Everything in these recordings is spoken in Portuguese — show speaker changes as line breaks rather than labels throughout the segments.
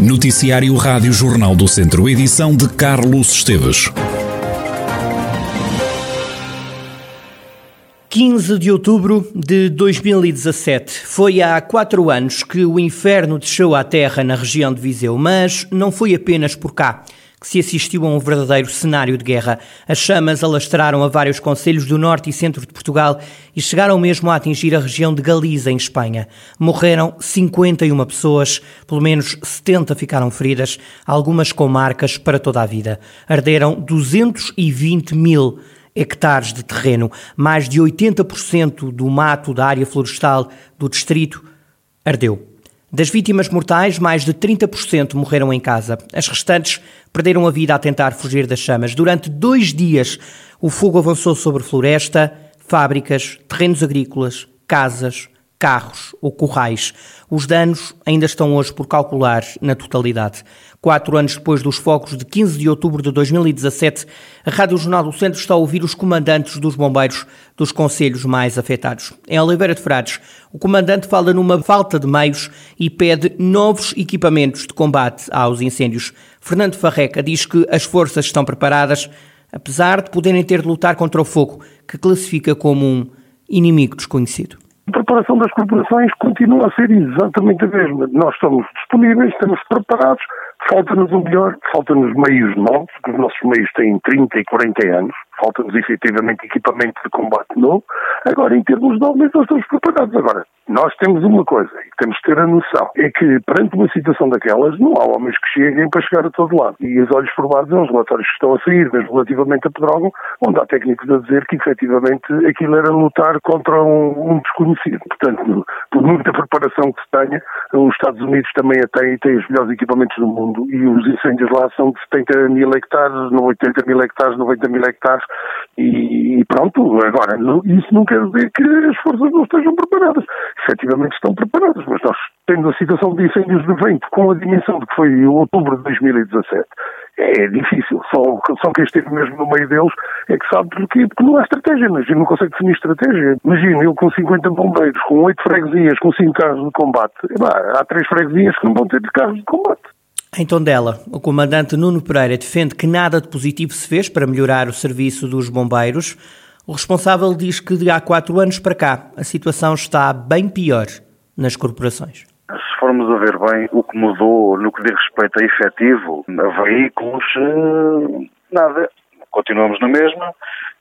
Noticiário Rádio Jornal do Centro, edição de Carlos Esteves.
15 de outubro de 2017. Foi há quatro anos que o inferno desceu à terra na região de Viseu, mas não foi apenas por cá que se assistiu a um verdadeiro cenário de guerra. As chamas alastraram a vários conselhos do norte e centro de Portugal e chegaram mesmo a atingir a região de Galiza, em Espanha. Morreram 51 pessoas, pelo menos 70 ficaram feridas, algumas com marcas para toda a vida. Arderam 220 mil hectares de terreno, mais de 80% do mato da área florestal do distrito ardeu. Das vítimas mortais, mais de 30% morreram em casa. As restantes perderam a vida a tentar fugir das chamas. Durante dois dias, o fogo avançou sobre floresta, fábricas, terrenos agrícolas, casas, carros ou currais. Os danos ainda estão hoje por calcular na totalidade. Quatro anos depois dos focos de 15 de outubro de 2017, a Rádio Jornal do Centro está a ouvir os comandantes dos bombeiros dos conselhos mais afetados. Em Oliveira de Frades, o comandante fala numa falta de meios e pede novos equipamentos de combate aos incêndios. Fernando Farreca diz que as forças estão preparadas, apesar de poderem ter de lutar contra o fogo, que classifica como um inimigo desconhecido.
Preparação das corporações continua a ser exatamente a mesma. Nós estamos disponíveis, estamos preparados, falta-nos o melhor, falta-nos meios novos, porque os nossos meios têm 30 e 40 anos, falta-nos efetivamente equipamento de combate novo. Agora, em termos de homens, nós estamos preparados. Agora, nós temos uma coisa, e temos que ter a noção, é que perante uma situação daquelas, não há homens que cheguem para chegar a todo lado. E os olhos formados são os relatórios que estão a sair, mesmo relativamente a Pedrógão, onde há técnicos a dizer que efetivamente aquilo era lutar contra um, um desconhecido. Portanto, por muita preparação que se tenha, os Estados Unidos também a têm, têm os melhores equipamentos do mundo e os incêndios lá são de 70 mil hectares, 80 mil hectares, 90 mil hectares e, pronto, agora, isso não quer dizer que as forças não estejam preparadas. Efetivamente estão preparadas, mas nós tendo a situação de incêndios de vento com a dimensão de que foi o outubro de 2017, é difícil. Só, só quem esteve mesmo no meio deles é que sabe porquê, porque não há estratégia, mas não consegue definir estratégia. Imagina, ele com 50 bombeiros, com 8 freguesias, com 5 carros de combate, há 3 freguesias que não vão ter carros de combate.
Em Tondela, o comandante Nuno Pereira defende que nada de positivo se fez para melhorar o serviço dos bombeiros. O responsável diz que de há quatro anos para cá a situação está bem pior nas corporações.
Se formos a ver bem o que mudou no que diz respeito a efetivo, a veículos, eh, nada. Continuamos na mesma.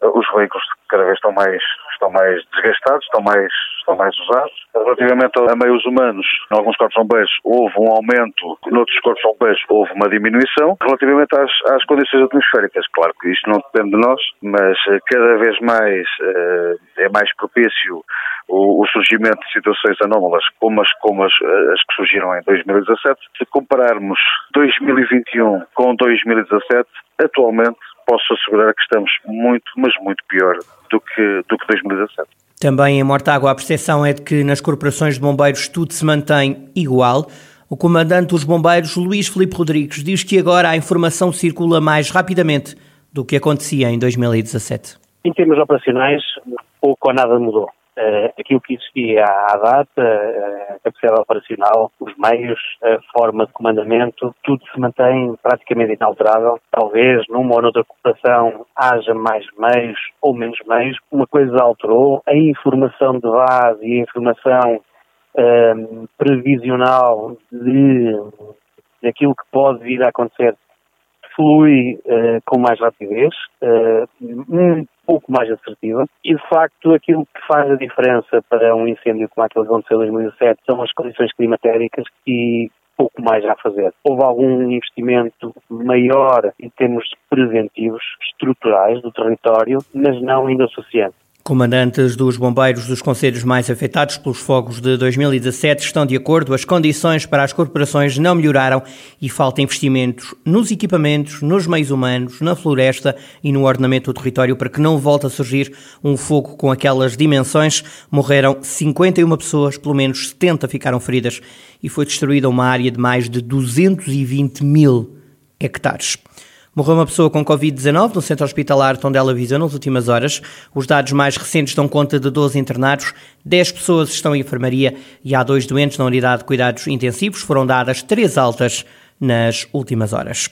Os veículos cada vez estão mais, estão mais desgastados, estão mais estão mais usados. Relativamente a meios humanos, em alguns corpos bombeiros houve um aumento, noutros corpos bombeiros houve uma diminuição. Relativamente às, às condições atmosféricas, claro que isto não depende de nós, mas eh, cada vez mais uh, é mais propício o, o, surgimento de situações anómalas como as, como as, eh, as que surgiram em 2017. Se compararmos 2021 com 2017, atualmente posso assegurar que estamos muito, mas muito pior do que, do que 2017.
Também em Mortágua a percepção é de que nas corporações de bombeiros tudo se mantém igual. O comandante dos bombeiros, Luís Filipe Rodrigues, diz que agora a informação circula mais rapidamente do que acontecia em 2017.
Em termos operacionais, pouco ou nada mudou. Uh, aquilo que existia à data, uh, a capacidade operacional, os meios, a forma de comandamento, tudo se mantém praticamente inalterável. Talvez numa ou noutra cooperação haja mais meios ou menos meios. Uma coisa alterou, a informação de base e a informação uh, previsional de daquilo que pode vir a acontecer flui uh, com mais rapidez, uh, um pouco mais assertiva e, de facto, aquilo que faz a diferença para um incêndio como aquele que aconteceu em 2007 são as condições climatéricas e pouco mais a fazer. Houve algum investimento maior em termos preventivos, estruturais do território, mas não ainda o suficiente.
Comandantes dos bombeiros dos conselhos mais afetados pelos fogos de 2017 estão de acordo, as condições para as corporações não melhoraram e falta investimentos nos equipamentos, nos meios humanos, na floresta e no ordenamento do território para que não volte a surgir um fogo com aquelas dimensões. Morreram 51 pessoas, pelo menos 70 ficaram feridas e foi destruída uma área de mais de 220 mil hectares. Morreu uma pessoa com Covid-19 no centro hospitalar Tondela Viseu nas últimas horas. Os dados mais recentes dão conta de 12 internados, 10 pessoas estão em enfermaria e há dois doentes na unidade de cuidados intensivos. Foram dadas três altas nas últimas horas.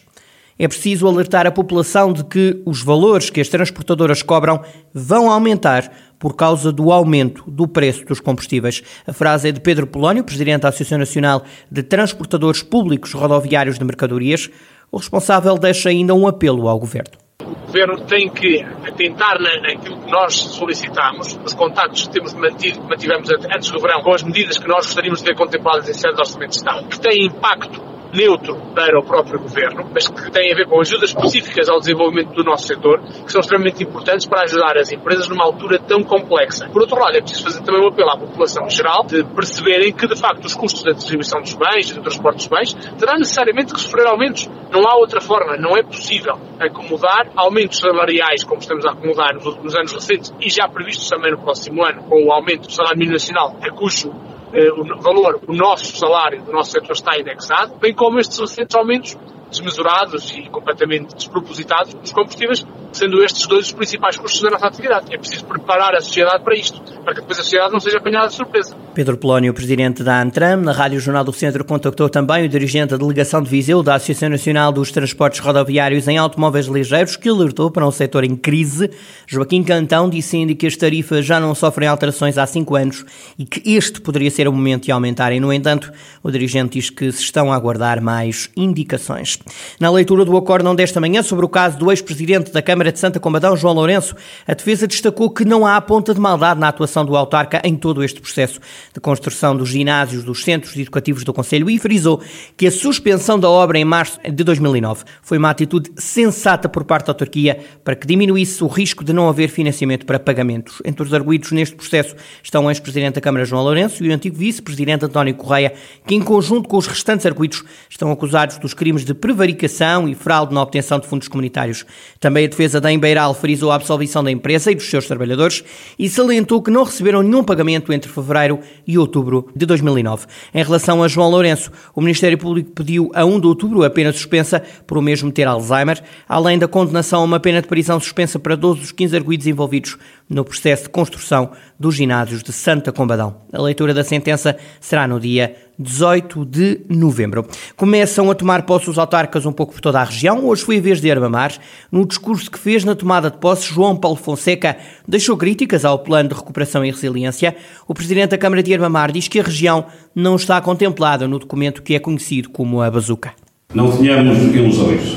É preciso alertar a população de que os valores que as transportadoras cobram vão aumentar por causa do aumento do preço dos combustíveis. A frase é de Pedro Polónio, presidente da Associação Nacional de Transportadores Públicos Rodoviários de Mercadorias. O responsável deixa ainda um apelo ao governo.
O governo tem que tentar naquilo que nós solicitamos, os contactos que temos mantido, que mantivemos antes do verão, com as medidas que nós gostaríamos de ver contempladas em sede de Orçamento de Estado, que têm impacto neutro para o próprio governo, mas que tem a ver com ajudas específicas ao desenvolvimento do nosso setor, que são extremamente importantes para ajudar as empresas numa altura tão complexa. Por outro lado, é preciso fazer também um apelo à população geral de perceberem que, de facto, os custos da distribuição dos bens e do transporte dos bens terá necessariamente que sofrer aumentos. Não há outra forma, não é possível acomodar aumentos salariais como estamos a acomodar nos últimos anos recentes e já previstos também no próximo ano, com o aumento do salário mínimo nacional, a cujo o valor, o nosso salário do nosso setor está indexado, bem como estes recentes aumentos desmesurados e completamente despropositados dos combustíveis, sendo estes dois os principais custos da nossa atividade. É preciso preparar a sociedade para isto, para que depois a sociedade não seja apanhada de surpresa.
Pedro Polónio, presidente da Antram, na Rádio Jornal do Centro contactou também o dirigente da delegação de Viseu da Associação Nacional dos Transportes Rodoviários em Automóveis Ligeiros, que alertou para um setor em crise. Joaquim Cantão disse ainda que as tarifas já não sofrem alterações há cinco anos e que este poderia ser o momento de aumentarem. No entanto, o dirigente diz que se estão a aguardar mais indicações. Na leitura do acórdão desta manhã sobre o caso do ex-presidente da Câmara de Santa Combadão, João Lourenço, a defesa destacou que não há ponta de maldade na atuação do autarca em todo este processo de construção dos ginásios dos centros educativos do Conselho e frisou que a suspensão da obra em março de 2009 foi uma atitude sensata por parte da autarquia para que diminuísse o risco de não haver financiamento para pagamentos. Entre os arguídos neste processo estão o ex-presidente da Câmara, João Lourenço, e o antigo vice-presidente António Correia, que em conjunto com os restantes arguídos estão acusados dos crimes de prevaricação e fraude na obtenção de fundos comunitários. Também a defesa da Embeiral frisou a absolvição da empresa e dos seus trabalhadores e salientou que não receberam nenhum pagamento entre fevereiro e outubro de 2009. Em relação a João Lourenço, o Ministério Público pediu a 1 de outubro a pena suspensa por o mesmo ter Alzheimer, além da condenação a uma pena de prisão suspensa para 12 dos 15 arguídos envolvidos no processo de construção dos ginásios de Santa Combadão. A leitura da sentença será no dia 18 de novembro. Começam a tomar posse os autarcas um pouco por toda a região. Hoje foi a vez de Armamar. No discurso que fez na tomada de posse, João Paulo Fonseca deixou críticas ao plano de recuperação e resiliência. O presidente da Câmara de Armamar diz que a região não está contemplada no documento que é conhecido como a Bazuca.
Não tenhamos ilusões.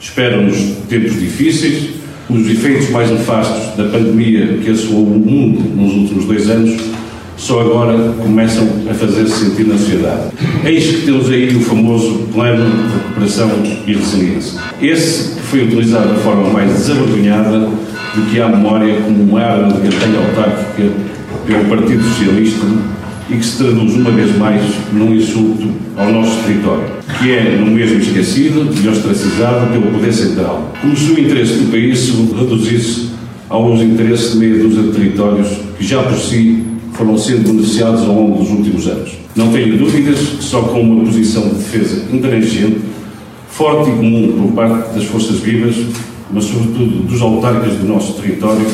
Esperam-nos tempos difíceis. Os efeitos mais nefastos da pandemia que assolou o mundo nos últimos dois anos só agora começam a fazer-se sentir na sociedade. Eis que temos aí o famoso Plano de Recuperação e Resiliência. Esse foi utilizado de forma mais desavergonhada do que à memória como uma arma de campanha autárquica pelo Partido Socialista e que se traduz uma vez mais num insulto ao nosso território, que é no mesmo esquecido e ostracizado pelo poder central, como se o interesse do país se reduzisse aos interesses de meia dúzia de territórios que já por si foram sendo beneficiados ao longo dos últimos anos. Não tenho dúvidas que só com uma posição de defesa intransigente, forte e comum por parte das forças vivas, mas sobretudo dos autarcas do nosso território,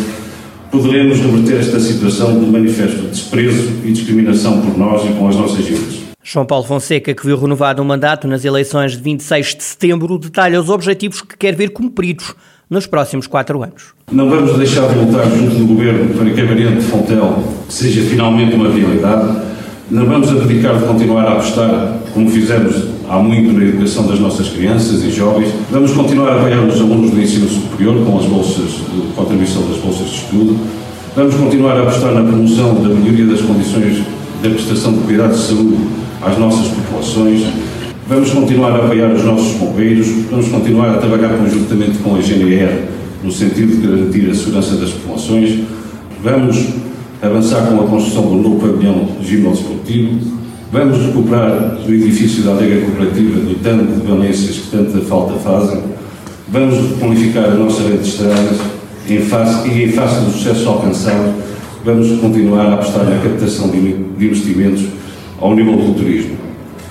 poderemos reverter esta situação de manifesto desprezo e discriminação por nós e com as nossas gentes.
João Paulo Fonseca, que viu renovado o mandato nas eleições de 26 de setembro, detalha os objetivos que quer ver cumpridos nos próximos quatro anos.
Não vamos deixar de lutar junto do Governo para que a variante de Fontel seja finalmente uma realidade. Não vamos dedicar de continuar a apostar, como fizemos há muito na educação das nossas crianças e jovens. Vamos continuar a apoiar os alunos do ensino superior com as bolsas, com a atribuição das bolsas de estudo. Vamos continuar a apostar na promoção da melhoria das condições da prestação de cuidados de saúde às nossas populações Vamos continuar a apoiar os nossos bombeiros, vamos continuar a trabalhar conjuntamente com a GNR no sentido de garantir a segurança das populações, vamos avançar com a construção do novo pavilhão gimnodesportivo, vamos recuperar o edifício da adega cooperativa do tanto de valências que tanta falta fazem, vamos qualificar a nossa rede de estradas em e em face do sucesso alcançado, vamos continuar a apostar na captação de investimentos ao nível do turismo.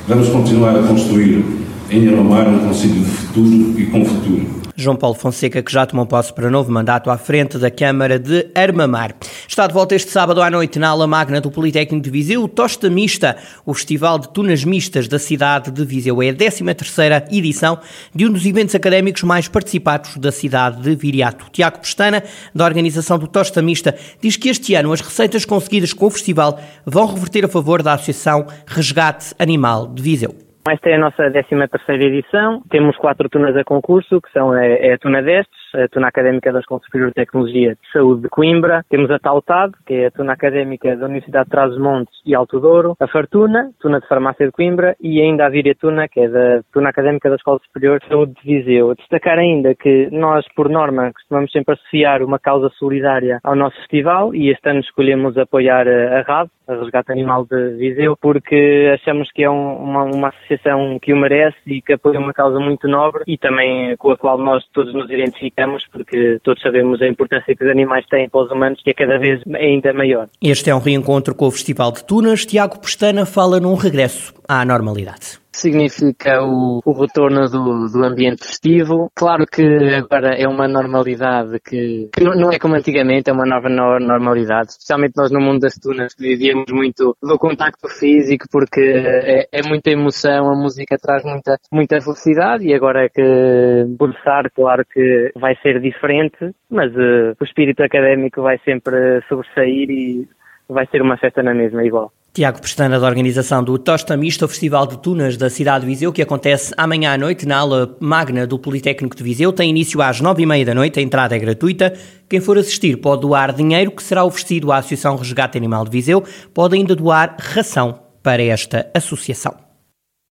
Vamos continuar a construir em Aromar um Conselho de futuro e com futuro.
João Paulo Fonseca, que já tomou posse para novo mandato à frente da Câmara de Armamar. Está de volta este sábado à noite na aula magna do Politécnico de Viseu, o Tosta Mista, o Festival de Tunas Mistas da cidade de Viseu. É a 13 terceira edição de um dos eventos académicos mais participados da cidade de Viriato. Tiago Pestana, da organização do Tosta Mista, diz que este ano as receitas conseguidas com o festival vão reverter a favor da Associação Resgate Animal de Viseu.
Esta é a nossa 13 terceira edição. Temos quatro tunas a concurso, que são é, a Tuna Destes, a Tuna Académica da Escola Superior de Tecnologia de Saúde de Coimbra. Temos a Tautad, que é a Tuna Académica da Universidade de Trás-os-Montes e Alto Douro. A Fartuna, Tuna de Farmácia de Coimbra. E ainda a Tuna, que é da Tuna Académica da Escola Superior de Saúde de Viseu. Destacar ainda que nós, por norma, costumamos sempre associar uma causa solidária ao nosso festival e este ano escolhemos apoiar a RAD, a Resgate Animal de Viseu, porque achamos que é um, uma, uma associação que o merece e que apoia uma causa muito nobre e também com a qual nós todos nos identificamos, porque todos sabemos a importância que os animais têm para os humanos, que é cada vez ainda maior.
Este é um reencontro com o Festival de Tunas. Tiago Pestana fala num regresso à normalidade
significa o, o retorno do, do, ambiente festivo. Claro que agora é uma normalidade que, que, não é como antigamente, é uma nova normalidade, especialmente nós no mundo das tunas que vivíamos muito do contacto físico porque é, é muita emoção, a música traz muita, muita felicidade e agora é que burçar, claro que vai ser diferente, mas uh, o espírito académico vai sempre sobressair e vai ser uma festa na mesma igual.
Tiago Pestana, da organização do Tosta Mista, o Festival de Tunas da cidade de Viseu, que acontece amanhã à noite na aula magna do Politécnico de Viseu, tem início às nove e meia da noite, a entrada é gratuita. Quem for assistir pode doar dinheiro que será oferecido à Associação Resgate Animal de Viseu, pode ainda doar ração para esta associação.